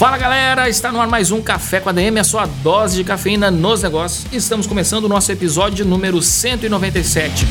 Fala galera, está no ar mais um Café com a DM, a sua dose de cafeína nos negócios. Estamos começando o nosso episódio número 197.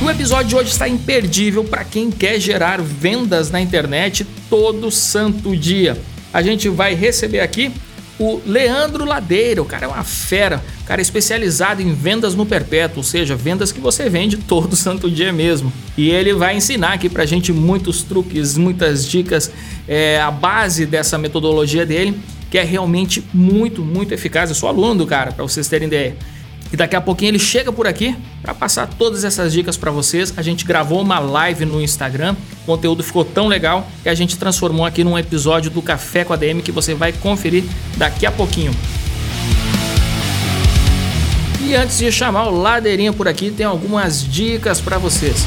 O episódio de hoje está imperdível para quem quer gerar vendas na internet todo santo dia. A gente vai receber aqui o Leandro Ladeira, o cara é uma fera, o cara especializado em vendas no perpétuo, ou seja, vendas que você vende todo santo dia mesmo. E ele vai ensinar aqui pra gente muitos truques, muitas dicas, é, a base dessa metodologia dele, que é realmente muito, muito eficaz. Eu sou aluno do cara, para vocês terem ideia. E daqui a pouquinho ele chega por aqui para passar todas essas dicas para vocês. A gente gravou uma live no Instagram, o conteúdo ficou tão legal que a gente transformou aqui num episódio do Café com a DM que você vai conferir daqui a pouquinho. E antes de chamar o Ladeirinha por aqui, tem algumas dicas para vocês.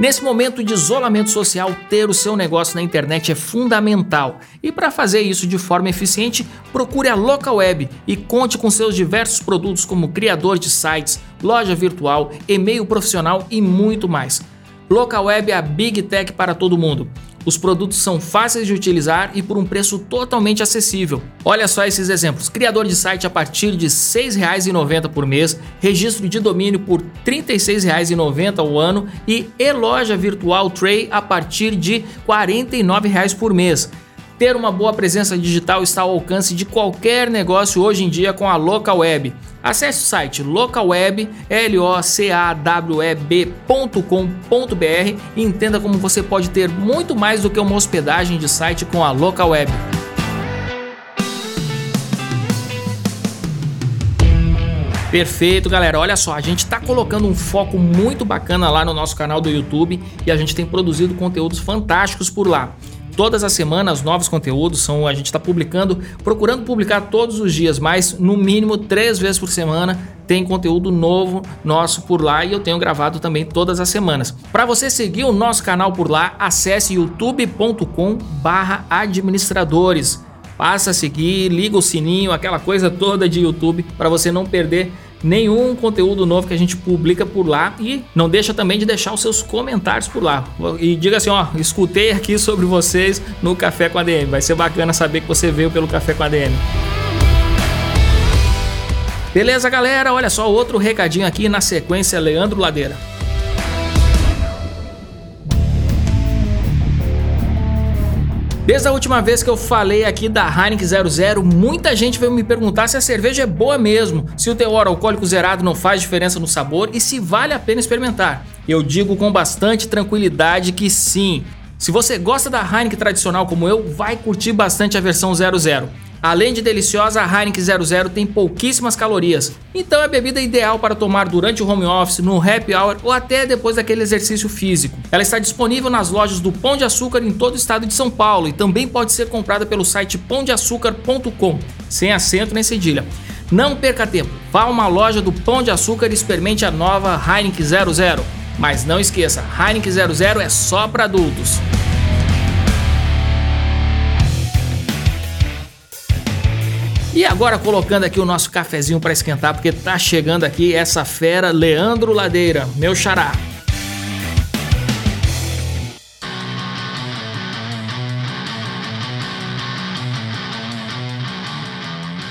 Nesse momento de isolamento social, ter o seu negócio na internet é fundamental. E para fazer isso de forma eficiente, procure a Local Web e conte com seus diversos produtos como criador de sites, loja virtual, e-mail profissional e muito mais. Local Web é a Big Tech para todo mundo. Os produtos são fáceis de utilizar e por um preço totalmente acessível. Olha só esses exemplos: criador de site a partir de R$ 6,90 por mês, registro de domínio por R$ 36,90 ao ano e e-loja virtual Tray a partir de R$ 49,00 por mês. Ter uma boa presença digital está ao alcance de qualquer negócio hoje em dia com a Local Web. Acesse o site localweb.com.br e entenda como você pode ter muito mais do que uma hospedagem de site com a Local Web. Perfeito, galera. Olha só, a gente está colocando um foco muito bacana lá no nosso canal do YouTube e a gente tem produzido conteúdos fantásticos por lá. Todas as semanas, novos conteúdos são a gente está publicando, procurando publicar todos os dias, mas no mínimo três vezes por semana tem conteúdo novo nosso por lá e eu tenho gravado também todas as semanas. Para você seguir o nosso canal por lá, acesse youtube.com/administradores. Passa a seguir, liga o sininho, aquela coisa toda de YouTube para você não perder nenhum conteúdo novo que a gente publica por lá e não deixa também de deixar os seus comentários por lá. E diga assim, ó, escutei aqui sobre vocês no Café com a DM. Vai ser bacana saber que você veio pelo Café com a DM. Beleza, galera? Olha só outro recadinho aqui na sequência, Leandro Ladeira. Desde a última vez que eu falei aqui da Heineken 00, muita gente veio me perguntar se a cerveja é boa mesmo, se o teor alcoólico zerado não faz diferença no sabor e se vale a pena experimentar. Eu digo com bastante tranquilidade que sim. Se você gosta da Heineken tradicional como eu, vai curtir bastante a versão 00. Além de deliciosa, a Heineken 00 tem pouquíssimas calorias, então é a bebida ideal para tomar durante o home office, no happy hour ou até depois daquele exercício físico. Ela está disponível nas lojas do Pão de Açúcar em todo o estado de São Paulo e também pode ser comprada pelo site pãodeaçúcar.com, sem acento nem cedilha. Não perca tempo, vá a uma loja do Pão de Açúcar e experimente a nova Heineken 00. Mas não esqueça, Heineken 00 é só para adultos. E agora colocando aqui o nosso cafezinho para esquentar, porque tá chegando aqui essa fera Leandro Ladeira, meu xará.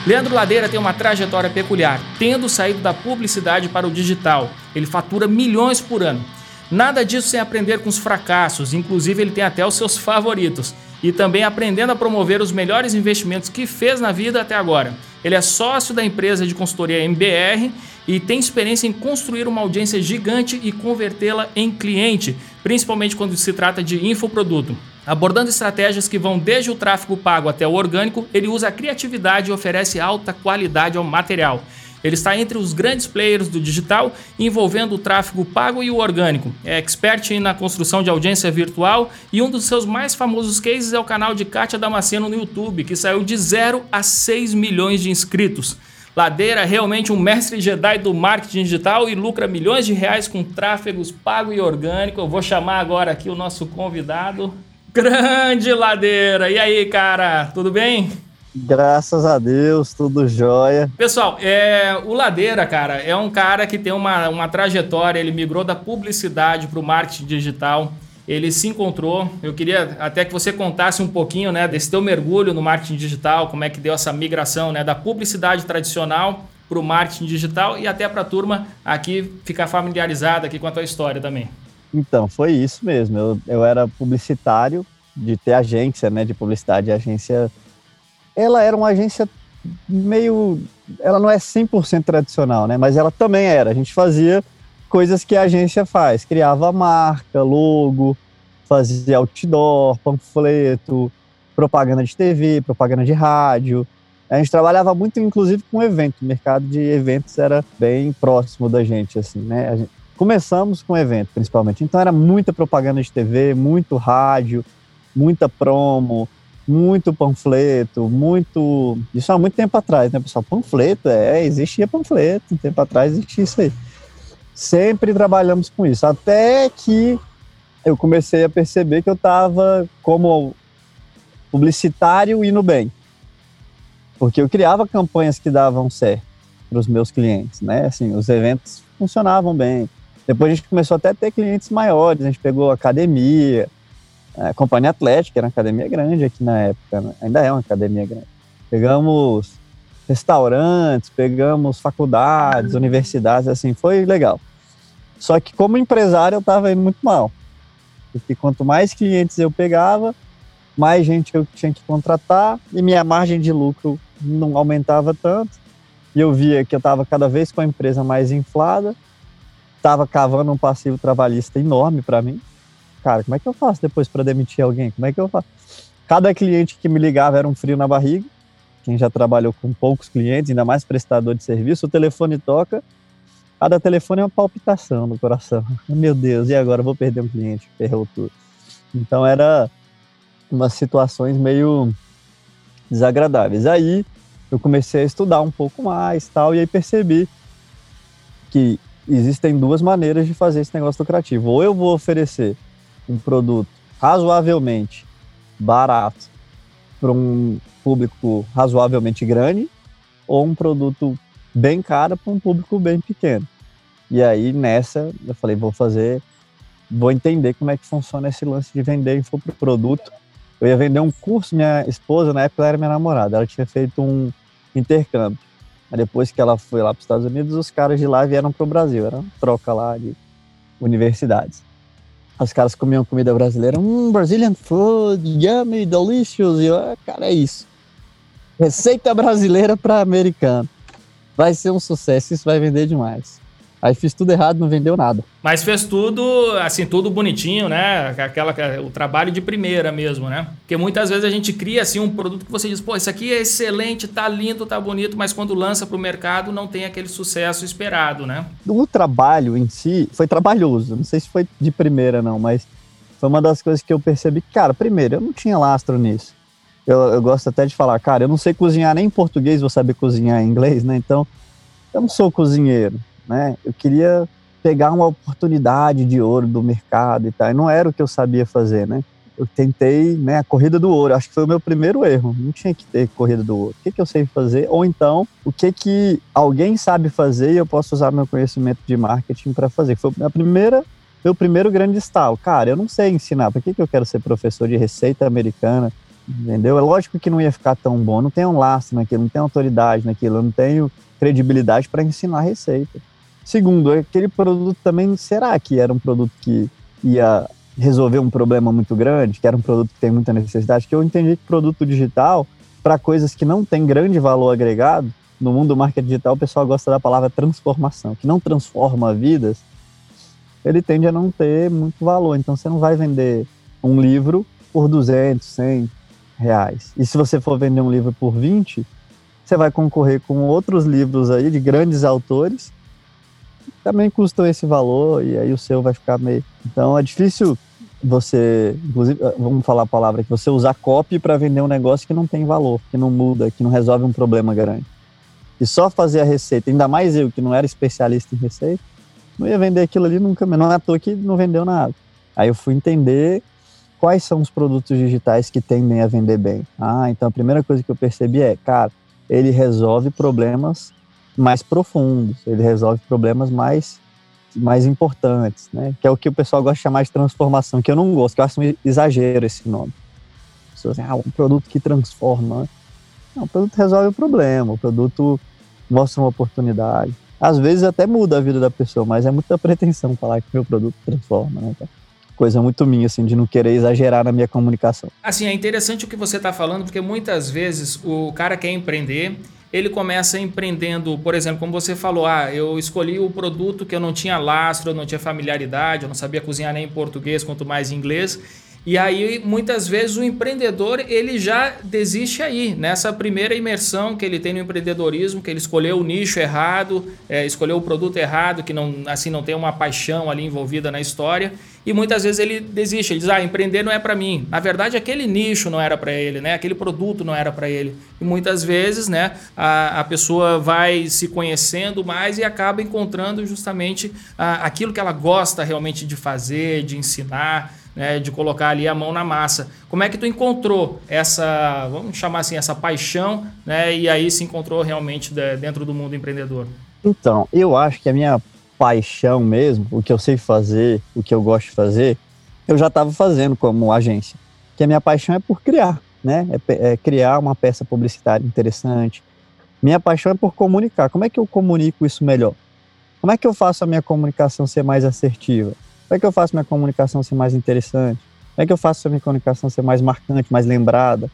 Leandro Ladeira tem uma trajetória peculiar, tendo saído da publicidade para o digital. Ele fatura milhões por ano. Nada disso sem aprender com os fracassos, inclusive ele tem até os seus favoritos e também aprendendo a promover os melhores investimentos que fez na vida até agora. Ele é sócio da empresa de consultoria MBR e tem experiência em construir uma audiência gigante e convertê-la em cliente, principalmente quando se trata de infoproduto. Abordando estratégias que vão desde o tráfego pago até o orgânico, ele usa a criatividade e oferece alta qualidade ao material. Ele está entre os grandes players do digital, envolvendo o tráfego pago e o orgânico. É expert na construção de audiência virtual e um dos seus mais famosos cases é o canal de Kátia Damasceno no YouTube, que saiu de 0 a 6 milhões de inscritos. Ladeira realmente um mestre Jedi do marketing digital e lucra milhões de reais com tráfegos pago e orgânico. Eu vou chamar agora aqui o nosso convidado, Grande Ladeira. E aí, cara, tudo bem? Graças a Deus, tudo jóia. Pessoal, é, o Ladeira, cara, é um cara que tem uma, uma trajetória, ele migrou da publicidade para o marketing digital ele se encontrou. Eu queria até que você contasse um pouquinho, né, desse teu mergulho no marketing digital, como é que deu essa migração, né, da publicidade tradicional para o marketing digital e até para a turma aqui ficar familiarizada aqui com a tua história também. Então, foi isso mesmo. Eu, eu era publicitário de ter agência, né, de publicidade. Agência, ela era uma agência meio, ela não é 100% tradicional, né, mas ela também era. A gente fazia coisas que a agência faz. Criava marca, logo, fazia outdoor, panfleto, propaganda de TV, propaganda de rádio. A gente trabalhava muito, inclusive, com evento. O mercado de eventos era bem próximo da gente, assim, né? Gente... Começamos com evento, principalmente. Então, era muita propaganda de TV, muito rádio, muita promo, muito panfleto, muito... Isso há muito tempo atrás, né, pessoal? Panfleto, é, existia panfleto. Um tempo atrás existia isso aí sempre trabalhamos com isso. Até que eu comecei a perceber que eu estava como publicitário indo bem. Porque eu criava campanhas que davam certo para os meus clientes, né? Assim, os eventos funcionavam bem. Depois a gente começou até a ter clientes maiores, a gente pegou academia, a Companhia Atlética, era uma academia grande aqui na época, né? ainda é uma academia grande. Pegamos restaurantes, pegamos faculdades, universidades, assim, foi legal. Só que como empresário eu estava indo muito mal. Porque quanto mais clientes eu pegava, mais gente eu tinha que contratar e minha margem de lucro não aumentava tanto. E eu via que eu estava cada vez com a empresa mais inflada, estava cavando um passivo trabalhista enorme para mim. Cara, como é que eu faço depois para demitir alguém? Como é que eu faço? Cada cliente que me ligava era um frio na barriga. Quem já trabalhou com poucos clientes, ainda mais prestador de serviço, o telefone toca, Cada telefone é uma palpitação no coração. Meu Deus, e agora? vou perder um cliente, ferrou tudo. Então era umas situações meio desagradáveis. Aí eu comecei a estudar um pouco mais tal, e aí percebi que existem duas maneiras de fazer esse negócio lucrativo. Ou eu vou oferecer um produto razoavelmente barato para um público razoavelmente grande, ou um produto bem cara para um público bem pequeno. E aí nessa eu falei, vou fazer, vou entender como é que funciona esse lance de vender infoproduto. Eu ia vender um curso, minha esposa, na época ela era minha namorada, ela tinha feito um intercâmbio. Aí depois que ela foi lá para os Estados Unidos, os caras de lá vieram para o Brasil, era uma troca lá de universidades. Os caras comiam comida brasileira, um Brazilian food, yummy, delicious, e eu, ah, cara, é isso. Receita brasileira para americano vai ser um sucesso, isso vai vender demais. Aí fiz tudo errado, não vendeu nada. Mas fez tudo, assim, tudo bonitinho, né? Aquela, o trabalho de primeira mesmo, né? Porque muitas vezes a gente cria, assim, um produto que você diz, pô, isso aqui é excelente, tá lindo, tá bonito, mas quando lança para o mercado não tem aquele sucesso esperado, né? O trabalho em si foi trabalhoso. Não sei se foi de primeira, não, mas foi uma das coisas que eu percebi. Cara, primeiro, eu não tinha lastro nisso eu, eu gosto até de falar, cara, eu não sei cozinhar nem em português, vou saber cozinhar em inglês, né? Então, eu não sou cozinheiro, né? Eu queria pegar uma oportunidade de ouro do mercado e tal, e não era o que eu sabia fazer, né? Eu tentei, né, a corrida do ouro, acho que foi o meu primeiro erro, não tinha que ter corrida do ouro. O que, que eu sei fazer? Ou então, o que que alguém sabe fazer e eu posso usar meu conhecimento de marketing para fazer? Foi a primeira meu primeiro grande estalo. Cara, eu não sei ensinar. Por que, que eu quero ser professor de receita americana? entendeu? É lógico que não ia ficar tão bom, não tenho um laço naquilo, não tenho autoridade naquilo, eu não tenho credibilidade para ensinar receita. Segundo, aquele produto também, será que era um produto que ia resolver um problema muito grande, que era um produto que tem muita necessidade? Que eu entendi que produto digital, para coisas que não tem grande valor agregado, no mundo do marketing digital o pessoal gosta da palavra transformação, que não transforma vidas, ele tende a não ter muito valor. Então você não vai vender um livro por 200, 100, reais. E se você for vender um livro por 20, você vai concorrer com outros livros aí de grandes autores, também custam esse valor, e aí o seu vai ficar meio. Então é difícil você, inclusive, eh, vamos falar a palavra que você usar copy para vender um negócio que não tem valor, que não muda, que não resolve um problema grande. E só fazer a receita, ainda mais eu que não era especialista em receita, não ia vender aquilo ali nunca, não é à toa que não vendeu nada. Aí eu fui entender quais são os produtos digitais que tendem a vender bem. Ah, então a primeira coisa que eu percebi é, cara, ele resolve problemas mais profundos, ele resolve problemas mais mais importantes, né? Que é o que o pessoal gosta de chamar de transformação, que eu não gosto, que eu acho um exagero esse nome. Pessoas dizem, ah, um produto que transforma. Não, o produto resolve o problema, o produto mostra uma oportunidade. Às vezes até muda a vida da pessoa, mas é muita pretensão falar que meu produto transforma, né? Coisa muito minha, assim, de não querer exagerar na minha comunicação. Assim, é interessante o que você está falando, porque muitas vezes o cara quer empreender ele começa empreendendo, por exemplo, como você falou, ah, eu escolhi o produto que eu não tinha lastro, eu não tinha familiaridade, eu não sabia cozinhar nem em português, quanto mais em inglês. E aí, muitas vezes, o empreendedor ele já desiste aí, nessa primeira imersão que ele tem no empreendedorismo, que ele escolheu o nicho errado, é, escolheu o produto errado, que não, assim não tem uma paixão ali envolvida na história. E muitas vezes ele desiste, ele diz: ah, empreender não é para mim. Na verdade, aquele nicho não era para ele, né? aquele produto não era para ele. E muitas vezes né, a, a pessoa vai se conhecendo mais e acaba encontrando justamente a, aquilo que ela gosta realmente de fazer, de ensinar né, de colocar ali a mão na massa. Como é que tu encontrou essa, vamos chamar assim, essa paixão, né, e aí se encontrou realmente dentro do mundo empreendedor? Então, eu acho que a minha paixão mesmo, o que eu sei fazer, o que eu gosto de fazer, eu já estava fazendo como agência. Que a minha paixão é por criar, né? É, é criar uma peça publicitária interessante. Minha paixão é por comunicar. Como é que eu comunico isso melhor? Como é que eu faço a minha comunicação ser mais assertiva? Como é que eu faço minha comunicação ser mais interessante? Como é que eu faço a minha comunicação ser mais marcante, mais lembrada,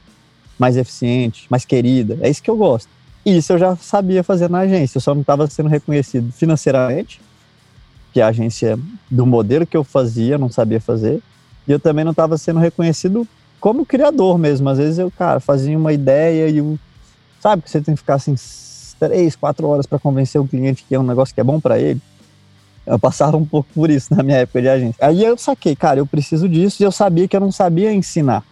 mais eficiente, mais querida? É isso que eu gosto. E isso eu já sabia fazer na agência, eu só não estava sendo reconhecido financeiramente, que a agência do modelo que eu fazia não sabia fazer, e eu também não estava sendo reconhecido como criador mesmo. Às vezes eu, cara, fazia uma ideia e. Sabe que você tem que ficar assim três, quatro horas para convencer o cliente que é um negócio que é bom para ele. Eu passava um pouco por isso na minha época de agência. Aí eu saquei, cara, eu preciso disso e eu sabia que eu não sabia ensinar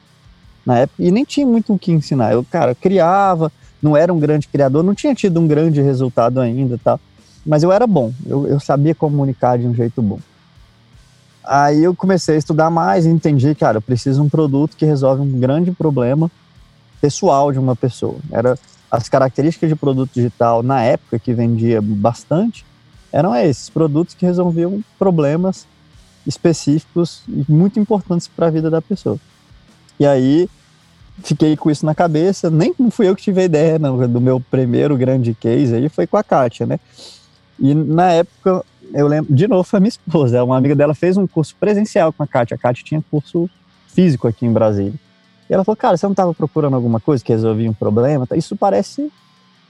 na época e nem tinha muito o que ensinar. Eu, cara, criava, não era um grande criador, não tinha tido um grande resultado ainda, tal. Mas eu era bom, eu, eu sabia comunicar de um jeito bom. Aí eu comecei a estudar mais e entendi, cara, eu preciso de um produto que resolve um grande problema pessoal de uma pessoa. Era as características de produto digital na época que vendia bastante eram esses produtos que resolviam problemas específicos e muito importantes para a vida da pessoa. E aí fiquei com isso na cabeça, nem fui eu que tive a ideia não, do meu primeiro grande case aí, foi com a Kátia, né? E na época, eu lembro, de novo foi a minha esposa, uma amiga dela fez um curso presencial com a Kátia, a Kátia tinha curso físico aqui em Brasília. E ela falou, cara, você não estava procurando alguma coisa que resolvia um problema? Isso parece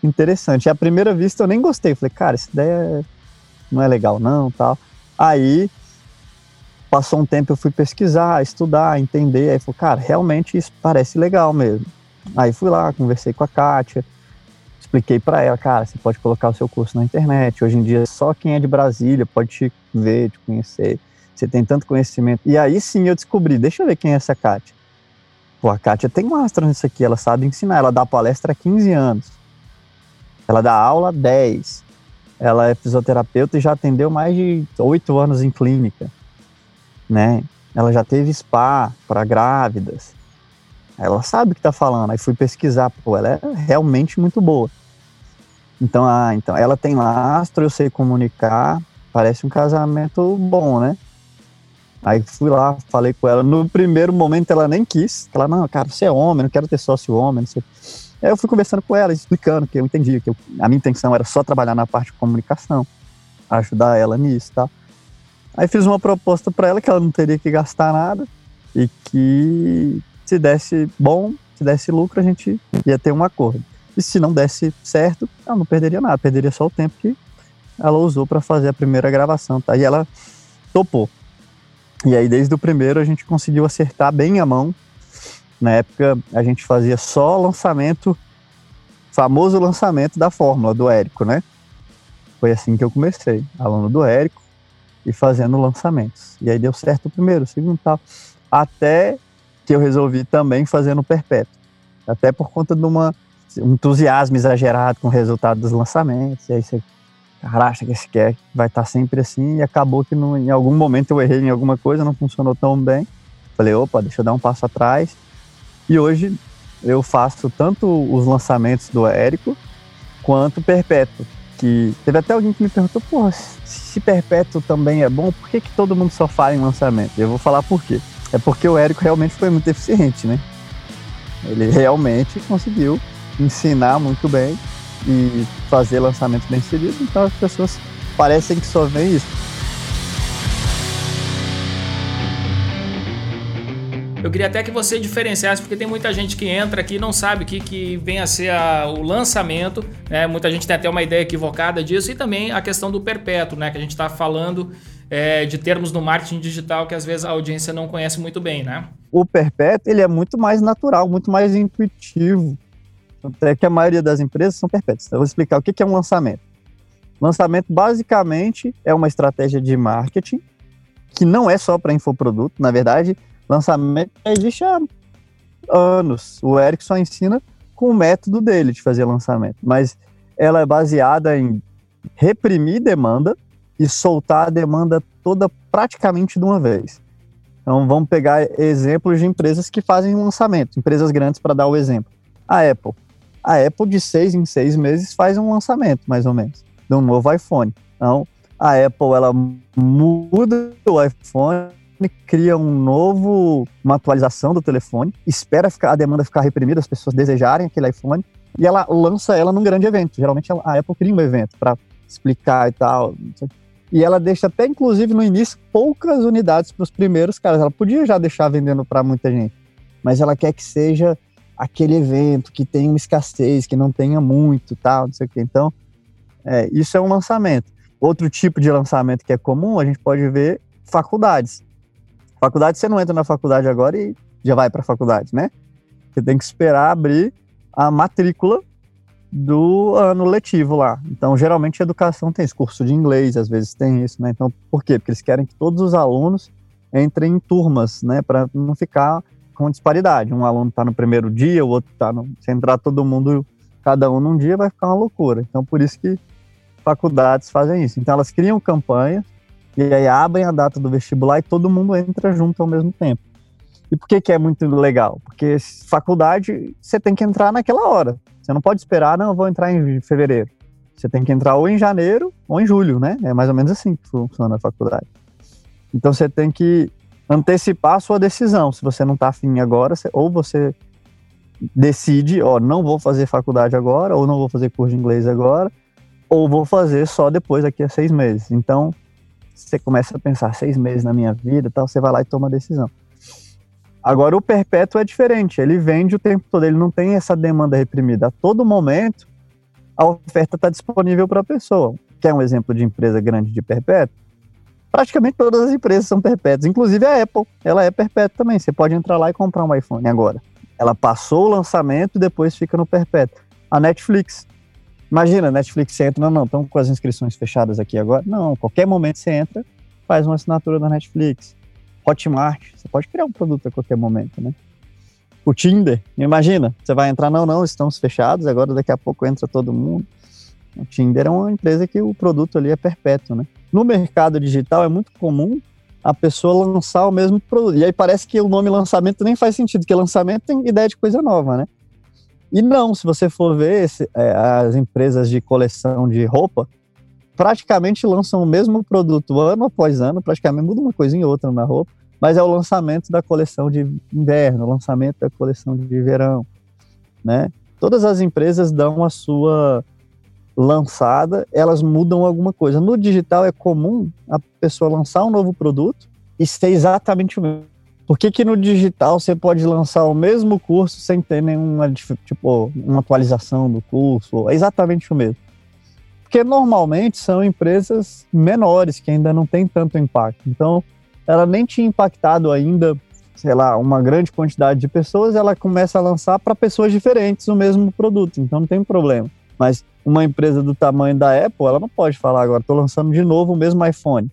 interessante. E à primeira vista eu nem gostei, falei, cara, essa ideia não é legal não, tal. Aí passou um tempo eu fui pesquisar, estudar, entender, aí falei, cara, realmente isso parece legal mesmo. Aí fui lá, conversei com a Kátia, expliquei para ela, cara, você pode colocar o seu curso na internet. Hoje em dia só quem é de Brasília pode te ver, te conhecer. Você tem tanto conhecimento. E aí sim eu descobri, deixa eu ver quem é essa Kátia. Pô, a Kátia tem mastro nisso aqui, ela sabe ensinar, ela dá palestra há 15 anos. Ela dá aula há 10. Ela é fisioterapeuta e já atendeu mais de oito anos em clínica, né? Ela já teve spa para grávidas. Ela sabe o que está falando. Aí fui pesquisar, pô, ela é realmente muito boa. Então, ah, então ela tem lastro, eu sei comunicar, parece um casamento bom, né? Aí fui lá, falei com ela. No primeiro momento ela nem quis. Ela, não, cara, você é homem, não quero ter sócio homem. Aí eu fui conversando com ela, explicando que eu entendi que eu, a minha intenção era só trabalhar na parte de comunicação, ajudar ela nisso, tá? Aí fiz uma proposta para ela que ela não teria que gastar nada e que se desse bom, se desse lucro, a gente ia ter um acordo. E se não desse certo, ela não perderia nada, perderia só o tempo que ela usou para fazer a primeira gravação, tá? E ela topou. E aí, desde o primeiro, a gente conseguiu acertar bem a mão na época a gente fazia só lançamento famoso lançamento da fórmula do Érico, né? Foi assim que eu comecei, aluno do Érico e fazendo lançamentos. E aí deu certo o primeiro, o segundo tal, até que eu resolvi também fazer no perpétuo. Até por conta de uma, um entusiasmo exagerado com o resultado dos lançamentos. E aí você acha que esse quer vai estar sempre assim. E acabou que no, em algum momento eu errei em alguma coisa, não funcionou tão bem. Falei, opa, deixa eu dar um passo atrás. E hoje eu faço tanto os lançamentos do Érico quanto Perpétuo. Que teve até alguém que me perguntou, pô, se Perpétuo também é bom, por que, que todo mundo só fala em lançamento? Eu vou falar por quê. É porque o Érico realmente foi muito eficiente, né? Ele realmente conseguiu ensinar muito bem e fazer lançamentos bem seguidos, então as pessoas parecem que só veem isso. Eu queria até que você diferenciasse, porque tem muita gente que entra aqui e não sabe o que, que vem a ser a, o lançamento, né? Muita gente tem até uma ideia equivocada disso, e também a questão do perpétuo, né? Que a gente está falando é, de termos no marketing digital que às vezes a audiência não conhece muito bem, né? O perpétuo, ele é muito mais natural, muito mais intuitivo. Até que a maioria das empresas são perpétuas. Então, eu vou explicar o que é um lançamento. Lançamento, basicamente, é uma estratégia de marketing que não é só para infoproduto. Na verdade, lançamento existe há anos. O Eric só ensina com o método dele de fazer lançamento, mas ela é baseada em reprimir demanda e soltar a demanda toda praticamente de uma vez. Então vamos pegar exemplos de empresas que fazem lançamento, empresas grandes para dar o exemplo. A Apple. A Apple de seis em seis meses faz um lançamento, mais ou menos, de um novo iPhone. Então a Apple ela muda o iPhone cria um novo, uma atualização do telefone, espera ficar, a demanda ficar reprimida, as pessoas desejarem aquele iPhone, e ela lança ela num grande evento. Geralmente a Apple cria um evento para explicar e tal. E ela deixa até, inclusive, no início, poucas unidades para os primeiros caras. Ela podia já deixar vendendo para muita gente, mas ela quer que seja aquele evento que tenha uma escassez, que não tenha muito, tal, não sei o quê. Então, é, isso é um lançamento. Outro tipo de lançamento que é comum, a gente pode ver faculdades. Faculdade, você não entra na faculdade agora e já vai para a faculdade, né? Você tem que esperar abrir a matrícula do ano letivo lá. Então, geralmente, a educação tem esse curso de inglês, às vezes tem isso, né? Então, por quê? Porque eles querem que todos os alunos entrem em turmas, né? Para não ficar com disparidade. Um aluno está no primeiro dia, o outro está no. Se entrar todo mundo, cada um num dia, vai ficar uma loucura. Então, por isso que faculdades fazem isso. Então, elas criam campanhas e aí abrem a data do vestibular e todo mundo entra junto ao mesmo tempo. E por que, que é muito legal? Porque faculdade você tem que entrar naquela hora. Você não pode esperar, não, eu vou entrar em fevereiro. Você tem que entrar ou em janeiro ou em julho, né? É mais ou menos assim que funciona a faculdade. Então você tem que antecipar a sua decisão. Se você não está afim agora, ou você decide, ó, não vou fazer faculdade agora, ou não vou fazer curso de inglês agora, ou vou fazer só depois, daqui a seis meses. Então, você começa a pensar seis meses na minha vida tal, você vai lá e toma a decisão. Agora, o perpétuo é diferente, ele vende o tempo todo, ele não tem essa demanda reprimida. A todo momento, a oferta está disponível para a pessoa. Quer um exemplo de empresa grande de perpétuo? Praticamente todas as empresas são perpétuas, inclusive a Apple, ela é perpétua também. Você pode entrar lá e comprar um iPhone agora. Ela passou o lançamento e depois fica no perpétuo. A Netflix, Imagina, Netflix você entra, não, não, estão com as inscrições fechadas aqui agora. Não, qualquer momento você entra, faz uma assinatura da Netflix. Hotmart, você pode criar um produto a qualquer momento, né? O Tinder, imagina, você vai entrar, não, não, estamos fechados, agora daqui a pouco entra todo mundo. O Tinder é uma empresa que o produto ali é perpétuo, né? No mercado digital é muito comum a pessoa lançar o mesmo produto. E aí parece que o nome lançamento nem faz sentido, porque lançamento tem ideia de coisa nova, né? E não, se você for ver esse, é, as empresas de coleção de roupa, praticamente lançam o mesmo produto ano após ano, praticamente muda uma coisinha ou outra na roupa, mas é o lançamento da coleção de inverno, o lançamento da coleção de verão, né? Todas as empresas dão a sua lançada, elas mudam alguma coisa. No digital é comum a pessoa lançar um novo produto e ser exatamente o mesmo. Por que, que no digital você pode lançar o mesmo curso sem ter nenhuma tipo, uma atualização do curso? É exatamente o mesmo. Porque normalmente são empresas menores que ainda não têm tanto impacto. Então, ela nem tinha impactado ainda sei lá, uma grande quantidade de pessoas, ela começa a lançar para pessoas diferentes o mesmo produto, então não tem problema. Mas uma empresa do tamanho da Apple, ela não pode falar agora, estou lançando de novo o mesmo iPhone.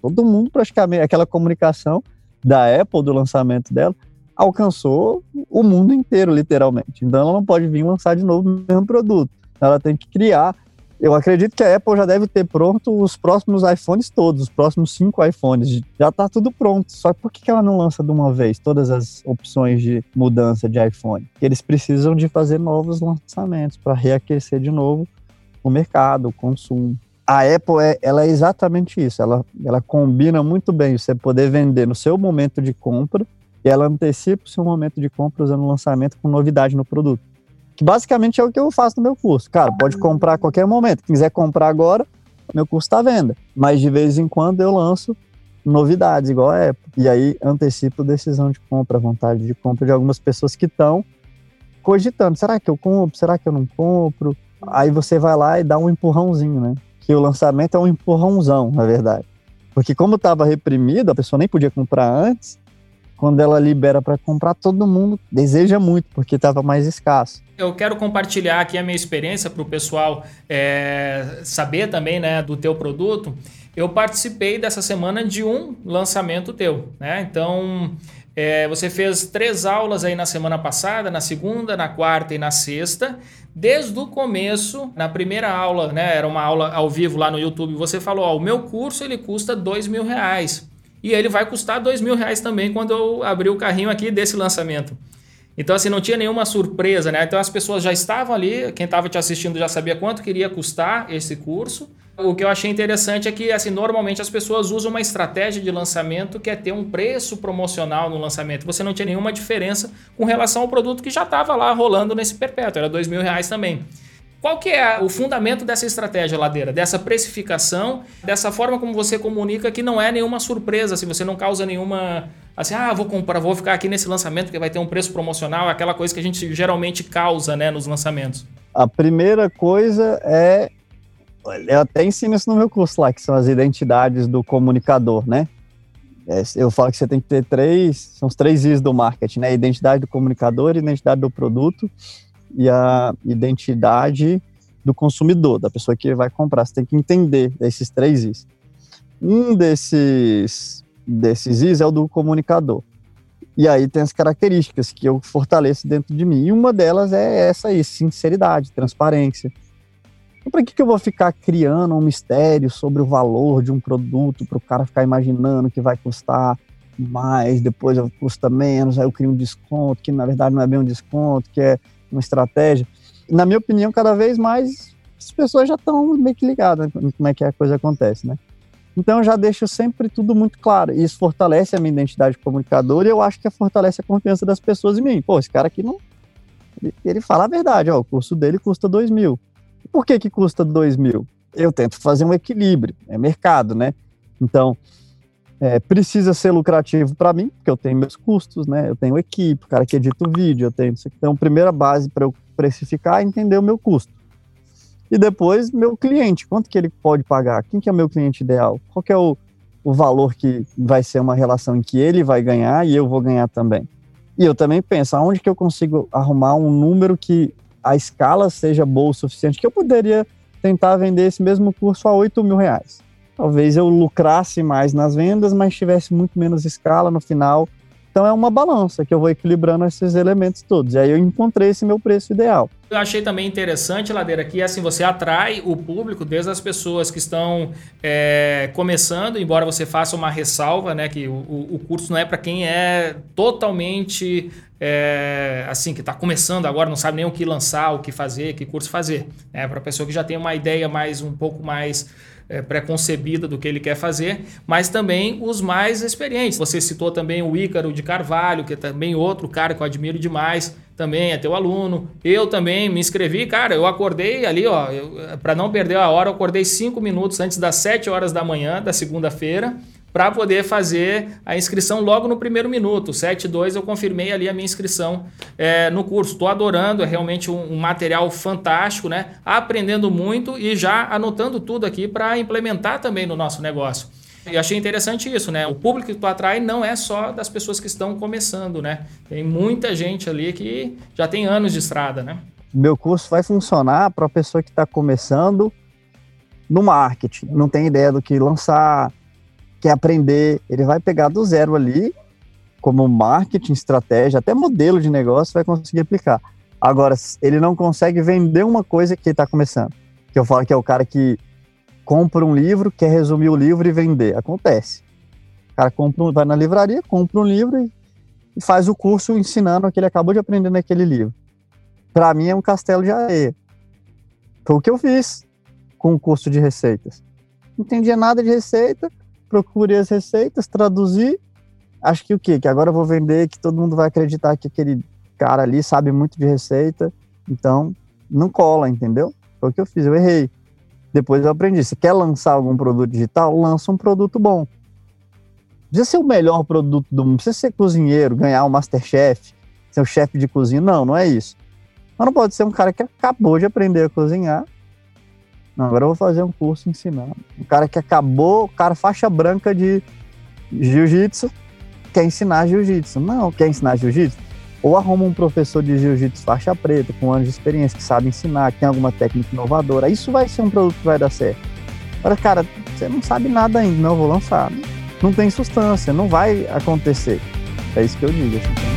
Todo mundo praticamente, aquela comunicação da Apple, do lançamento dela, alcançou o mundo inteiro, literalmente. Então ela não pode vir lançar de novo o mesmo produto. Ela tem que criar eu acredito que a Apple já deve ter pronto os próximos iPhones todos, os próximos cinco iPhones. Já está tudo pronto. Só por que ela não lança de uma vez todas as opções de mudança de iPhone? Eles precisam de fazer novos lançamentos para reaquecer de novo o mercado, o consumo. A Apple é, ela é exatamente isso. Ela, ela combina muito bem você poder vender no seu momento de compra e ela antecipa o seu momento de compra usando o lançamento com novidade no produto que basicamente é o que eu faço no meu curso. Cara, pode comprar a qualquer momento. Quiser comprar agora, meu curso está à venda. Mas de vez em quando eu lanço novidades, igual a Apple. E aí antecipo decisão de compra, vontade de compra de algumas pessoas que estão cogitando. Será que eu compro? Será que eu não compro? Aí você vai lá e dá um empurrãozinho, né? Que o lançamento é um empurrãozão, na verdade. Porque como estava reprimido, a pessoa nem podia comprar antes, quando ela libera para comprar, todo mundo deseja muito, porque estava mais escasso. Eu quero compartilhar aqui a minha experiência para o pessoal é, saber também né, do teu produto. Eu participei dessa semana de um lançamento teu, né? Então é, você fez três aulas aí na semana passada, na segunda, na quarta e na sexta. Desde o começo, na primeira aula, né? Era uma aula ao vivo lá no YouTube. Você falou: ó, o meu curso ele custa dois mil reais. E ele vai custar dois mil reais também quando eu abrir o carrinho aqui desse lançamento. Então, assim, não tinha nenhuma surpresa, né? Então, as pessoas já estavam ali, quem estava te assistindo já sabia quanto queria custar esse curso. O que eu achei interessante é que, assim, normalmente as pessoas usam uma estratégia de lançamento que é ter um preço promocional no lançamento. Você não tinha nenhuma diferença com relação ao produto que já estava lá rolando nesse perpétuo, era dois mil reais também. Qual que é o fundamento dessa estratégia, Ladeira? Dessa precificação, dessa forma como você comunica que não é nenhuma surpresa, se você não causa nenhuma assim, ah, vou comprar, vou ficar aqui nesse lançamento que vai ter um preço promocional, aquela coisa que a gente geralmente causa, né, nos lançamentos. A primeira coisa é eu até ensino isso no meu curso lá, que são as identidades do comunicador, né? É, eu falo que você tem que ter três, são os três Is do marketing, né? Identidade do comunicador, identidade do produto e a identidade do consumidor, da pessoa que vai comprar. Você tem que entender esses três Is. Um desses, desses Is é o do comunicador. E aí tem as características que eu fortaleço dentro de mim. E uma delas é essa aí, sinceridade, transparência. Então, para que, que eu vou ficar criando um mistério sobre o valor de um produto para o cara ficar imaginando que vai custar mais, depois custa menos, aí eu crio um desconto, que na verdade não é bem um desconto, que é uma estratégia. Na minha opinião, cada vez mais as pessoas já estão meio que ligadas em como é que a coisa acontece, né? Então eu já deixo sempre tudo muito claro. Isso fortalece a minha identidade de comunicador e eu acho que fortalece a confiança das pessoas em mim. Pô, esse cara aqui não. Ele, ele fala a verdade, ó, o curso dele custa dois mil. Por que, que custa dois mil? Eu tento fazer um equilíbrio, é mercado, né? Então, é, precisa ser lucrativo para mim, porque eu tenho meus custos, né? Eu tenho equipe, o cara que edita o vídeo, eu tenho isso. Então, primeira base para eu precificar é entender o meu custo. E depois, meu cliente, quanto que ele pode pagar? Quem que é o meu cliente ideal? Qual que é o, o valor que vai ser uma relação em que ele vai ganhar e eu vou ganhar também? E eu também penso, aonde que eu consigo arrumar um número que a escala seja boa o suficiente, que eu poderia tentar vender esse mesmo curso a 8 mil reais talvez eu lucrasse mais nas vendas, mas tivesse muito menos escala no final. Então é uma balança que eu vou equilibrando esses elementos todos. E aí eu encontrei esse meu preço ideal. Eu achei também interessante, Ladeira, que assim você atrai o público desde as pessoas que estão é, começando, embora você faça uma ressalva, né? Que o, o curso não é para quem é totalmente é, assim, que está começando agora, não sabe nem o que lançar, o que fazer, que curso fazer. É para pessoa que já tem uma ideia mais um pouco mais é, pré-concebida do que ele quer fazer, mas também os mais experientes. Você citou também o Ícaro de Carvalho, que é também outro cara que eu admiro demais, também é teu aluno. Eu também me inscrevi, cara, eu acordei ali, ó, para não perder a hora, eu acordei cinco minutos antes das sete horas da manhã da segunda-feira para poder fazer a inscrição logo no primeiro minuto. 7.2 eu confirmei ali a minha inscrição é, no curso. Estou adorando, é realmente um, um, material fantástico, né? Aprendendo muito e já anotando tudo aqui para implementar também no nosso negócio. E achei interessante isso, né? O público que tu atrai não é só das pessoas que estão começando, né? Tem muita gente ali que já tem anos de estrada, né? Meu curso vai funcionar para a pessoa que está começando no marketing, não tem ideia do que lançar, quer aprender, ele vai pegar do zero ali, como marketing, estratégia, até modelo de negócio, vai conseguir aplicar. Agora, ele não consegue vender uma coisa que está começando. Que eu falo que é o cara que compra um livro, quer resumir o livro e vender. Acontece. O cara compra, vai na livraria, compra um livro e, e faz o curso ensinando o que ele acabou de aprender naquele livro. Para mim é um castelo de areia. Foi o que eu fiz com o curso de receitas. Não entendia nada de receita, procurei as receitas, traduzi. Acho que o quê? Que agora eu vou vender, que todo mundo vai acreditar que aquele cara ali sabe muito de receita. Então, não cola, entendeu? Foi o que eu fiz, eu errei. Depois eu aprendi. Se quer lançar algum produto digital, lança um produto bom. Precisa ser o melhor produto do mundo, precisa ser cozinheiro, ganhar o um Masterchef, ser o chefe de cozinha. Não, não é isso. Mas não pode ser um cara que acabou de aprender a cozinhar não, agora eu vou fazer um curso ensinando. Um cara que acabou, o cara faixa branca de jiu-jitsu, quer ensinar jiu-jitsu. Não, quer ensinar jiu-jitsu? Ou arruma um professor de jiu-jitsu faixa preta, com anos de experiência, que sabe ensinar, que tem alguma técnica inovadora. Isso vai ser um produto que vai dar certo. Agora, cara, você não sabe nada ainda, não, vou lançar. Não tem substância, não vai acontecer. É isso que eu digo. Assim.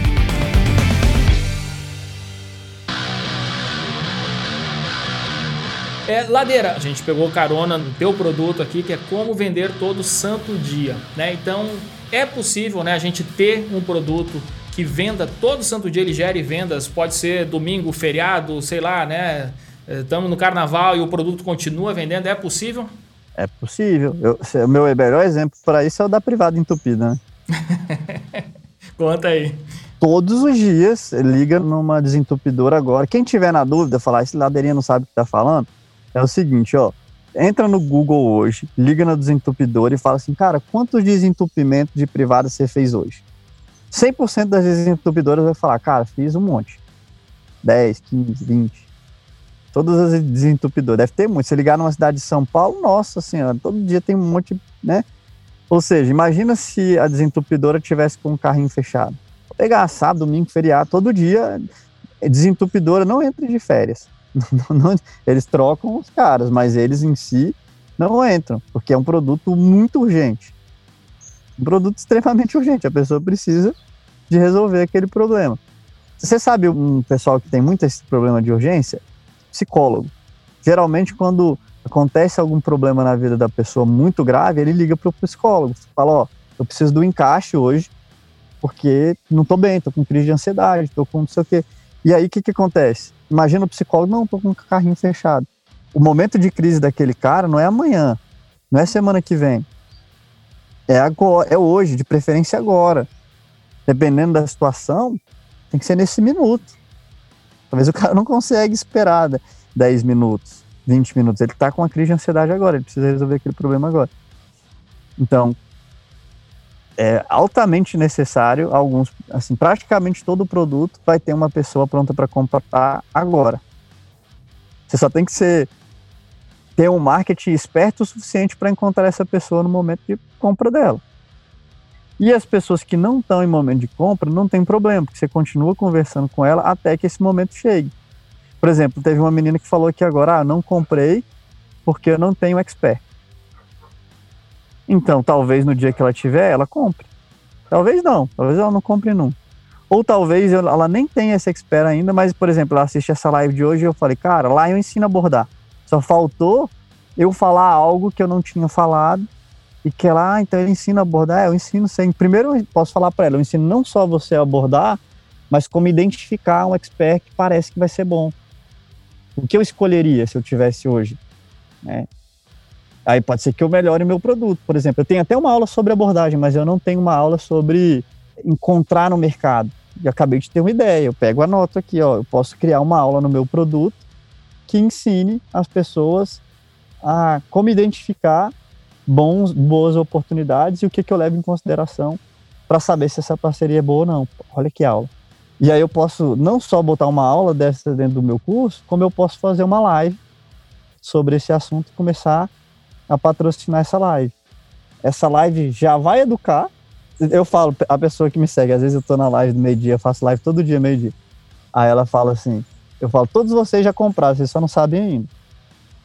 É, Ladeira, a gente pegou carona no teu produto aqui, que é como vender todo santo dia, né? Então, é possível, né, a gente ter um produto que venda todo santo dia, ele gere vendas, pode ser domingo, feriado, sei lá, né? Estamos no carnaval e o produto continua vendendo, é possível? É possível. Eu, o meu melhor exemplo para isso é o da privada entupida, né? Conta aí. Todos os dias liga numa desentupidora agora. Quem tiver na dúvida, falar, esse ladeirinha não sabe o que está falando, é o seguinte, ó. Entra no Google hoje, liga na desentupidora e fala assim, cara, quantos desentupimentos de privada você fez hoje? 100% das desentupidoras vai falar, cara, fiz um monte. 10, 15, 20. Todas as desentupidoras. Deve ter muito. Se ligar numa cidade de São Paulo, nossa senhora, todo dia tem um monte, né? Ou seja, imagina se a desentupidora tivesse com um carrinho fechado. Pegar sábado, domingo, feriado, todo dia, desentupidora não entra de férias. Não, não, eles trocam os caras, mas eles em si não entram, porque é um produto muito urgente. Um produto extremamente urgente. A pessoa precisa de resolver aquele problema. Você sabe um pessoal que tem muito esse problema de urgência? Psicólogo. Geralmente, quando acontece algum problema na vida da pessoa muito grave, ele liga para o psicólogo. Fala: Ó, eu preciso do encaixe hoje, porque não estou bem, estou com crise de ansiedade, estou com não sei o quê. E aí, o que, que acontece? Imagina o psicólogo, não, tô com o carrinho fechado. O momento de crise daquele cara não é amanhã, não é semana que vem. É agora, é hoje, de preferência agora. Dependendo da situação, tem que ser nesse minuto. Talvez o cara não consegue esperar 10 minutos, 20 minutos. Ele está com uma crise de ansiedade agora, ele precisa resolver aquele problema agora. Então, é altamente necessário alguns, assim, praticamente todo produto vai ter uma pessoa pronta para comprar agora. Você só tem que ser ter um marketing esperto o suficiente para encontrar essa pessoa no momento de compra dela. E as pessoas que não estão em momento de compra não tem problema, porque você continua conversando com ela até que esse momento chegue. Por exemplo, teve uma menina que falou aqui agora: "Ah, não comprei porque eu não tenho expert". Então, talvez no dia que ela tiver, ela compre. Talvez não, talvez ela não compre nunca. Ou talvez ela nem tenha essa expert ainda, mas, por exemplo, ela assiste essa live de hoje e eu falei, cara, lá eu ensino a bordar. Só faltou eu falar algo que eu não tinha falado e que ela, ah, então ele ensina a bordar. É, eu ensino sem. Primeiro, eu posso falar para ela, eu ensino não só você a abordar, mas como identificar um expert que parece que vai ser bom. O que eu escolheria se eu tivesse hoje? Né? Aí pode ser que eu melhore meu produto. Por exemplo, eu tenho até uma aula sobre abordagem, mas eu não tenho uma aula sobre encontrar no mercado. E acabei de ter uma ideia. Eu pego a nota aqui, ó. Eu posso criar uma aula no meu produto que ensine as pessoas a como identificar bons, boas oportunidades e o que, que eu levo em consideração para saber se essa parceria é boa ou não. Olha que aula. E aí eu posso não só botar uma aula dessa dentro do meu curso, como eu posso fazer uma live sobre esse assunto e começar a patrocinar essa live. essa live já vai educar. Eu falo, a pessoa que me segue, às vezes eu tô na live do meio-dia, faço live todo dia, meio-dia. Aí ela fala assim: eu falo, todos vocês já compraram, vocês só não sabem ainda.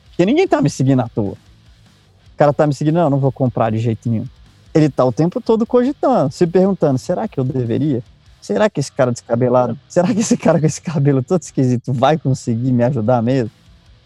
Porque ninguém tá me seguindo à toa. O cara tá me seguindo, não, não vou comprar de jeito nenhum. Ele tá o tempo todo cogitando, se perguntando: será que eu deveria? Será que esse cara descabelado, será que esse cara com esse cabelo todo esquisito vai conseguir me ajudar mesmo?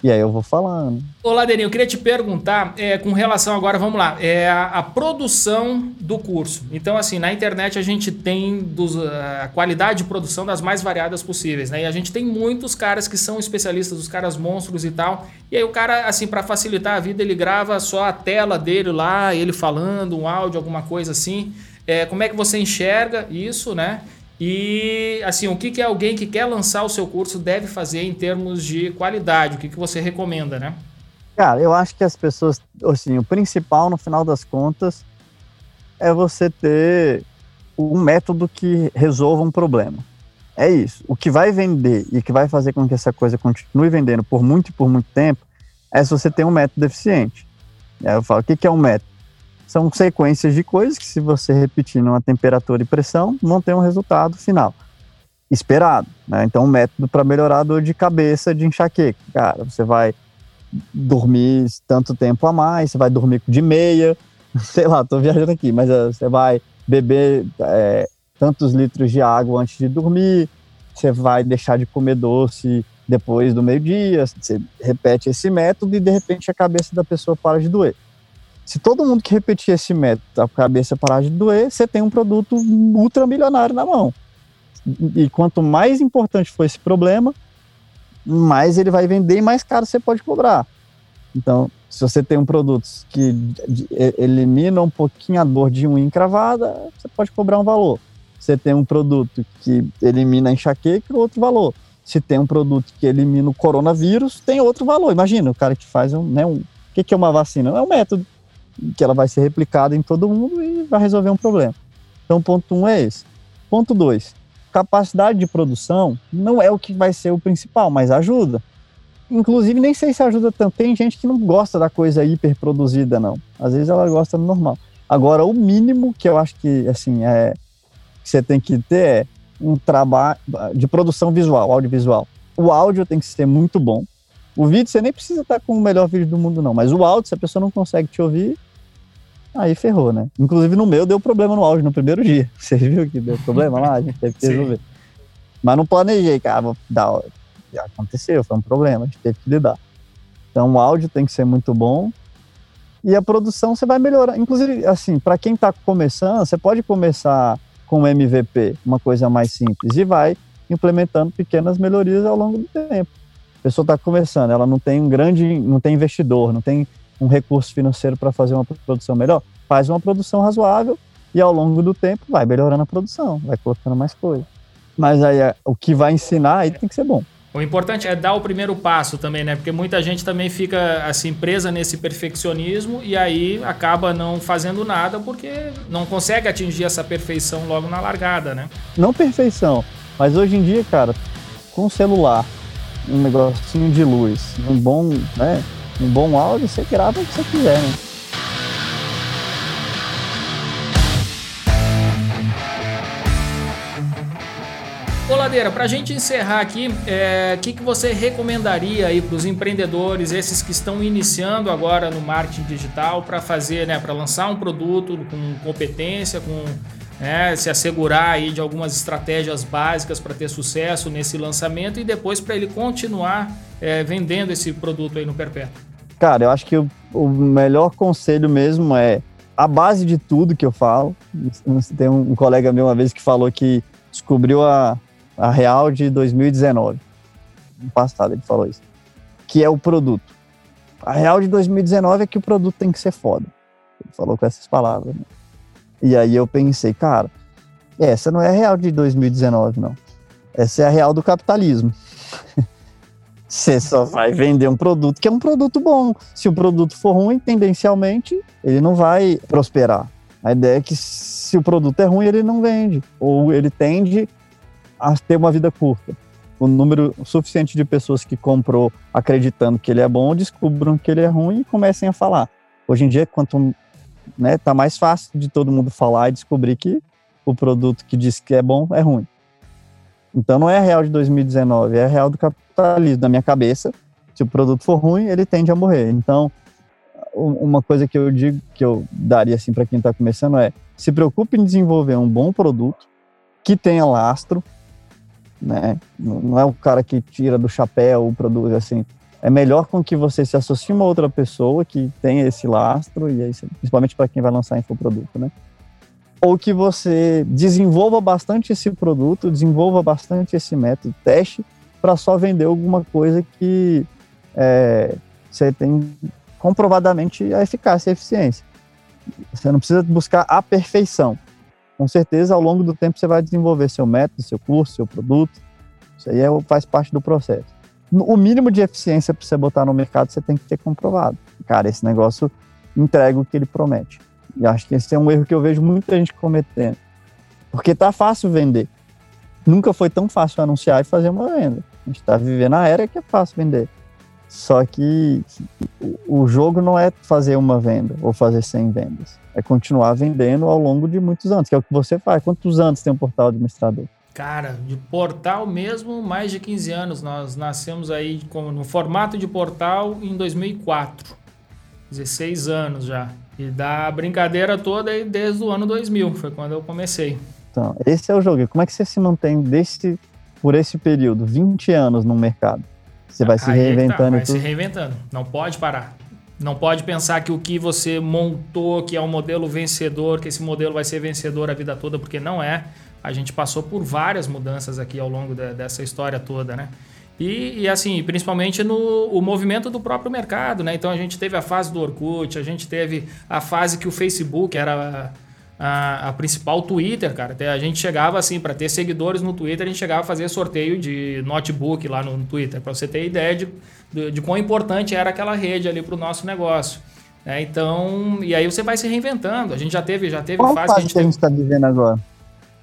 E aí eu vou falando. Ô, Ladeirinho, eu queria te perguntar, é, com relação agora, vamos lá, é a, a, produção do curso. Então, assim, na internet a gente tem dos, a qualidade de produção das mais variadas possíveis, né? E a gente tem muitos caras que são especialistas, os caras monstros e tal. E aí o cara, assim, para facilitar a vida, ele grava só a tela dele lá, ele falando, um áudio, alguma coisa assim. É, como é que você enxerga isso, né? E assim, o que, que alguém que quer lançar o seu curso deve fazer em termos de qualidade? O que, que você recomenda, né? Cara, eu acho que as pessoas, assim, o principal no final das contas é você ter um método que resolva um problema. É isso. O que vai vender e que vai fazer com que essa coisa continue vendendo por muito e por muito tempo é se você tem um método eficiente. Eu falo, o que é um método? São sequências de coisas que, se você repetir numa temperatura e pressão, vão ter um resultado final esperado. Né? Então, um método para melhorar a dor de cabeça de enxaqueca. Cara, você vai dormir tanto tempo a mais, você vai dormir de meia, sei lá, estou viajando aqui, mas uh, você vai beber é, tantos litros de água antes de dormir, você vai deixar de comer doce depois do meio-dia, você repete esse método e de repente a cabeça da pessoa para de doer. Se todo mundo que repetir esse método, a cabeça parar de doer, você tem um produto ultramilionário na mão. E quanto mais importante for esse problema, mais ele vai vender e mais caro você pode cobrar. Então, se você tem um produto que elimina um pouquinho a dor de unha encravada, você pode cobrar um valor. Você tem um produto que elimina a enxaqueca, outro valor. Se tem um produto que elimina o coronavírus, tem outro valor. Imagina, o cara que faz um, né, um o que é uma vacina? É um método que ela vai ser replicada em todo mundo e vai resolver um problema. Então, ponto um é esse. Ponto dois, capacidade de produção não é o que vai ser o principal, mas ajuda. Inclusive, nem sei se ajuda tanto. Tem gente que não gosta da coisa hiperproduzida, não. Às vezes ela gosta do normal. Agora, o mínimo que eu acho que, assim, é, que você tem que ter é um trabalho de produção visual, audiovisual. O áudio tem que ser muito bom. O vídeo, você nem precisa estar com o melhor vídeo do mundo, não. Mas o áudio, se a pessoa não consegue te ouvir, aí ferrou, né? Inclusive no meu deu problema no áudio no primeiro dia. Você viu que deu problema lá? A gente teve que resolver. Mas não planejei, cara. Vou dar. Aconteceu, foi um problema, a gente teve que lidar. Então o áudio tem que ser muito bom. E a produção você vai melhorar. Inclusive, assim, para quem está começando, você pode começar com MVP, uma coisa mais simples, e vai implementando pequenas melhorias ao longo do tempo pessoa está começando, ela não tem um grande, não tem investidor, não tem um recurso financeiro para fazer uma produção melhor, faz uma produção razoável e ao longo do tempo vai melhorando a produção, vai colocando mais coisa. Mas aí é, o que vai ensinar aí tem que ser bom. O importante é dar o primeiro passo também, né? Porque muita gente também fica assim presa nesse perfeccionismo e aí acaba não fazendo nada porque não consegue atingir essa perfeição logo na largada, né? Não perfeição, mas hoje em dia, cara, com o celular, um negocinho de luz, um bom, né, um bom áudio, você grava o que você quiser, né? Ô Ladeira, para a gente encerrar aqui, o é, que, que você recomendaria aí para os empreendedores, esses que estão iniciando agora no marketing digital, para fazer, né, para lançar um produto com competência, com né, se assegurar aí de algumas estratégias básicas para ter sucesso nesse lançamento e depois para ele continuar é, vendendo esse produto aí no perpétuo? Cara, eu acho que o, o, melhor conselho mesmo é a base de tudo que eu falo. Tem um, um colega meu uma vez que falou que descobriu a, a Real de 2019. No passado ele falou isso. Que é o produto. A Real de 2019 é que o produto tem que ser foda. Ele falou com essas palavras. Né? E aí eu pensei, cara, essa não é a real de 2019, não. Essa é a real do capitalismo. Você só vai vender um produto que é um produto bom. Se o produto for ruim, tendencialmente, ele não vai prosperar. A ideia é que se o produto é ruim, ele não vende. Ou ele tende a ter uma vida curta. O número suficiente de pessoas que comprou acreditando que ele é bom, descubram que ele é ruim e comecem a falar. Hoje em dia, quanto né? Tá mais fácil de todo mundo falar e descobrir que o produto que diz que é bom é ruim. Então não é a real de 2019, é a real do capitalismo. Na minha cabeça, se o produto for ruim, ele tende a morrer. Então, uma coisa que eu digo que eu daria assim para quem está começando é: se preocupe em desenvolver um bom produto que tenha lastro, né? Não é o cara que tira do chapéu o produto assim. É melhor com que você se associe a uma outra pessoa que tenha esse lastro e aí, principalmente para quem vai lançar infoproduto, né? Ou que você desenvolva bastante esse produto, desenvolva bastante esse método, teste para só vender alguma coisa que é, você tem comprovadamente a eficácia e a eficiência. Você não precisa buscar a perfeição. Com certeza, ao longo do tempo, você vai desenvolver seu método, seu curso, seu produto. Isso aí é, faz parte do processo. O mínimo de eficiência para você botar no mercado, você tem que ter comprovado. Cara, esse negócio entrega o que ele promete. E acho que esse é um erro que eu vejo muita gente cometendo. Porque tá fácil vender. Nunca foi tão fácil anunciar e fazer uma venda. A gente está vivendo a era que é fácil vender. Só que o jogo não é fazer uma venda ou fazer 100 vendas. É continuar vendendo ao longo de muitos anos, que é o que você faz. Quantos anos tem um portal administrador? Cara, de portal mesmo, mais de 15 anos. Nós nascemos aí no formato de portal em 2004. 16 anos já. E da brincadeira toda aí desde o ano 2000, foi quando eu comecei. Então, esse é o jogo. Como é que você se mantém desse, por esse período, 20 anos no mercado? Você vai se Aí reinventando. Tá, vai se reinventando. Não pode parar. Não pode pensar que o que você montou, que é um modelo vencedor, que esse modelo vai ser vencedor a vida toda, porque não é. A gente passou por várias mudanças aqui ao longo de, dessa história toda, né? E, e, assim, principalmente no o movimento do próprio mercado, né? Então a gente teve a fase do Orkut, a gente teve a fase que o Facebook era a, a, principal Twitter, cara. Até a gente chegava assim, para ter seguidores no Twitter, a gente chegava a fazer sorteio de notebook lá no, no Twitter, para você ter ideia de, de, de, quão importante era aquela rede ali para o nosso negócio. É, então, e aí você vai se reinventando. A gente já teve, já teve Qual fase, fase que a gente está vivendo agora?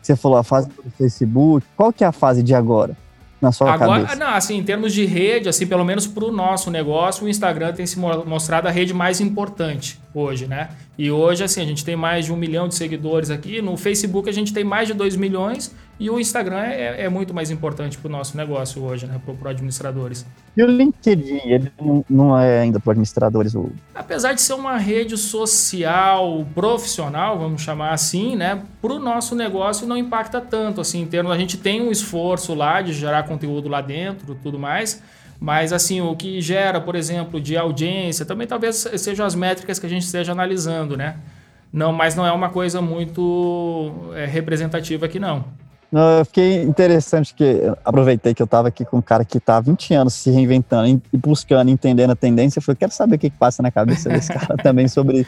Você falou a fase do Facebook. Qual que é a fase de agora? na sua Agora, cabeça? Não, assim, em termos de rede, assim, pelo menos para o nosso negócio, o Instagram tem se mostrado a rede mais importante hoje, né? E hoje, assim, a gente tem mais de um milhão de seguidores aqui. No Facebook a gente tem mais de dois milhões e o Instagram é, é muito mais importante para o nosso negócio hoje, né? Para administradores. E o LinkedIn, ele não é ainda para administradores? O... Apesar de ser uma rede social profissional, vamos chamar assim, né? Para o nosso negócio não impacta tanto, assim, em termos... A gente tem um esforço lá de gerar conteúdo lá dentro tudo mais, mas assim, o que gera, por exemplo, de audiência, também talvez sejam as métricas que a gente esteja analisando, né? Não, mas não é uma coisa muito é, representativa aqui, não. Eu fiquei interessante que aproveitei que eu estava aqui com um cara que está há 20 anos se reinventando e buscando, entendendo a tendência. Eu falei, quero saber o que, que passa na cabeça desse cara também sobre.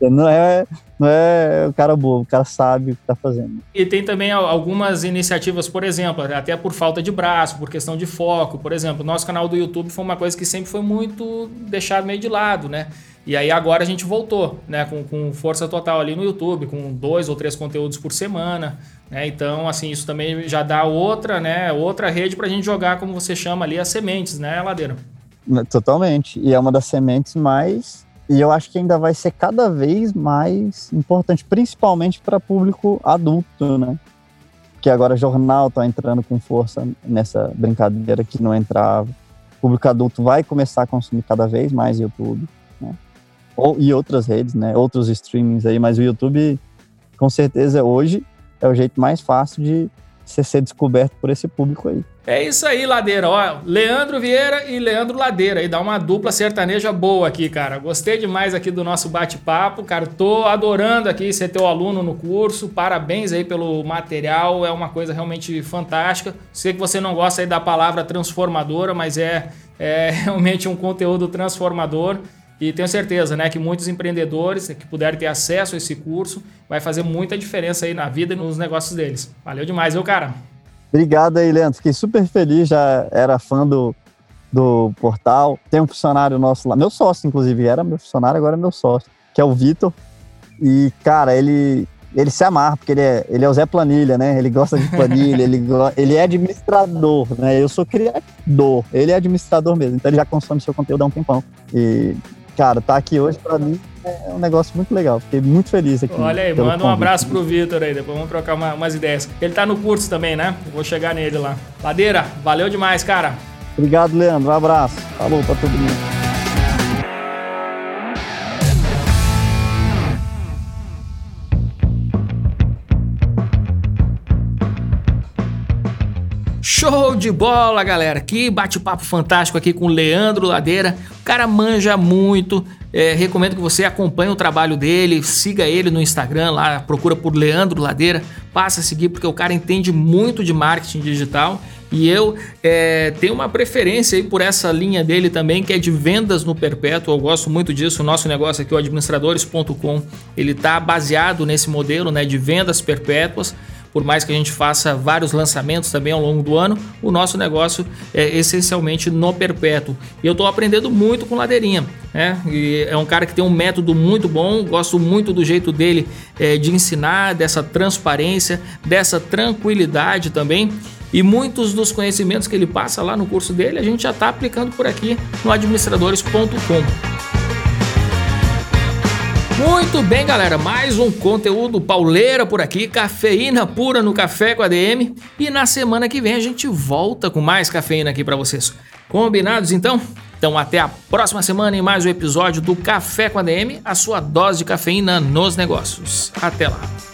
Não é, não é o cara bobo, o cara sabe o que está fazendo. E tem também algumas iniciativas, por exemplo, até por falta de braço, por questão de foco. Por exemplo, nosso canal do YouTube foi uma coisa que sempre foi muito deixado meio de lado, né? E aí agora a gente voltou, né, com, com força total ali no YouTube, com dois ou três conteúdos por semana. Né? Então, assim, isso também já dá outra, né, outra rede para a gente jogar, como você chama ali, as sementes, né, Ladeira? Totalmente. E é uma das sementes mais. E eu acho que ainda vai ser cada vez mais importante, principalmente para público adulto, né? Que agora jornal está entrando com força nessa brincadeira que não entrava. O público adulto vai começar a consumir cada vez mais YouTube, né? Ou, e outras redes, né? Outros streamings aí, mas o YouTube, com certeza, hoje é o jeito mais fácil de você ser descoberto por esse público aí. É isso aí, Ladeira. Ó, Leandro Vieira e Leandro Ladeira. E dá uma dupla sertaneja boa aqui, cara. Gostei demais aqui do nosso bate-papo, cara. Tô adorando aqui ser teu aluno no curso. Parabéns aí pelo material. É uma coisa realmente fantástica. Sei que você não gosta aí da palavra transformadora, mas é, é realmente um conteúdo transformador. E tenho certeza né, que muitos empreendedores que puderem ter acesso a esse curso vai fazer muita diferença aí na vida e nos negócios deles. Valeu demais, viu, cara? Obrigado aí, Leandro. Fiquei super feliz, já era fã do, do portal. Tem um funcionário nosso lá, meu sócio, inclusive, era meu funcionário, agora é meu sócio, que é o Vitor. E, cara, ele, ele se amarra, porque ele é, ele é o Zé Planilha, né? Ele gosta de planilha, ele, ele é administrador, né? Eu sou criador, ele é administrador mesmo, então ele já consome seu conteúdo há um tempão. E cara, tá aqui hoje para mim é um negócio muito legal. Fiquei muito feliz aqui. Olha aí, manda um abraço pro Vitor aí, depois vamos trocar uma, umas ideias. Ele tá no curso também, né? vou chegar nele lá. Ladeira, valeu demais, cara. Obrigado, Leandro. Um abraço. Falou pra todo mundo. Show de bola, galera! Que bate-papo fantástico aqui com o Leandro Ladeira. O cara manja muito. É, recomendo que você acompanhe o trabalho dele, siga ele no Instagram lá, procura por Leandro Ladeira, passa a seguir porque o cara entende muito de marketing digital e eu é, tenho uma preferência aí por essa linha dele também, que é de vendas no perpétuo. Eu gosto muito disso. O nosso negócio aqui, o administradores.com, ele está baseado nesse modelo né, de vendas perpétuas por mais que a gente faça vários lançamentos também ao longo do ano, o nosso negócio é essencialmente no perpétuo. E eu estou aprendendo muito com Ladeirinha. Né? E é um cara que tem um método muito bom, gosto muito do jeito dele é, de ensinar, dessa transparência, dessa tranquilidade também. E muitos dos conhecimentos que ele passa lá no curso dele, a gente já está aplicando por aqui no administradores.com. Muito bem, galera. Mais um conteúdo pauleira por aqui, cafeína pura no café com a DM. E na semana que vem a gente volta com mais cafeína aqui para vocês. Combinados então? Então até a próxima semana em mais um episódio do Café com a DM, a sua dose de cafeína nos negócios. Até lá.